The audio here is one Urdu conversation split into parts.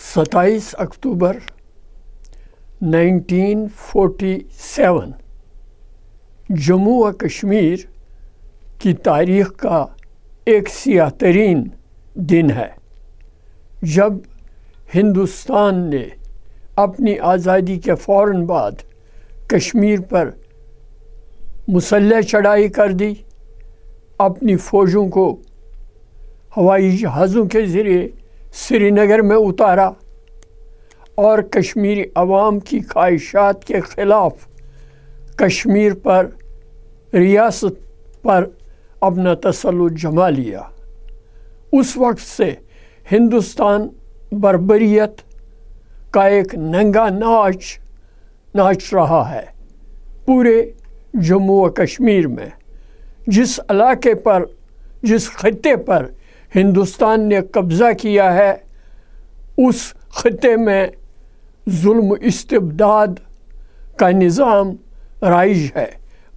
ستائیس اکتوبر نائنٹین فورٹی سیون جموں و کشمیر کی تاریخ کا ایک سیاہ ترین دن ہے۔ جب ہندوستان نے اپنی آزادی کے فوراً بعد کشمیر پر مسلح چڑھائی کر دی، اپنی فوجوں کو ہوائی جہازوں کے ذریعے سری نگر میں اتارا اور کشمیری عوام کی خواہشات کے خلاف کشمیر پر ریاست پر اپنا تسلط جما لیا۔ اس وقت سے ہندوستان بربریت کا ایک ننگا ناچ ناچ رہا ہے پورے جموں و کشمیر میں۔ جس علاقے پر، جس خطے پر ہندوستان نے قبضہ کیا ہے، اس خطے میں ظلم استبداد کا نظام رائج ہے۔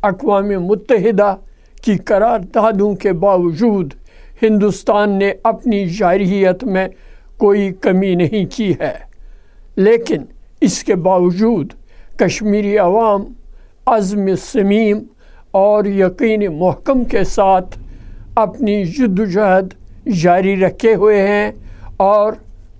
اقوام متحدہ کی قراردادوں کے باوجود ہندوستان نے اپنی جارحیت میں کوئی کمی نہیں کی ہے۔ لیکن اس کے باوجود کشمیری عوام، عزم سمیم اور یقین محکم کے ساتھ اپنی جد و جہد جاری رکھے ہوئے ہیں اور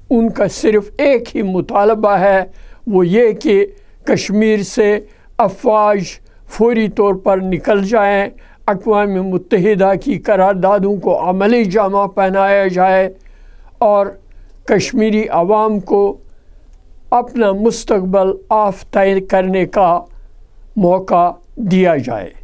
ان کا صرف ایک ہی مطالبہ ہے، وہ یہ کہ کشمیر سے افواج فوری طور پر نکل جائیں، اقوام متحدہ کی قراردادوں کو عملی جامہ پہنایا جائے اور کشمیری عوام کو اپنا مستقبل آف طے کرنے کا موقع دیا جائے۔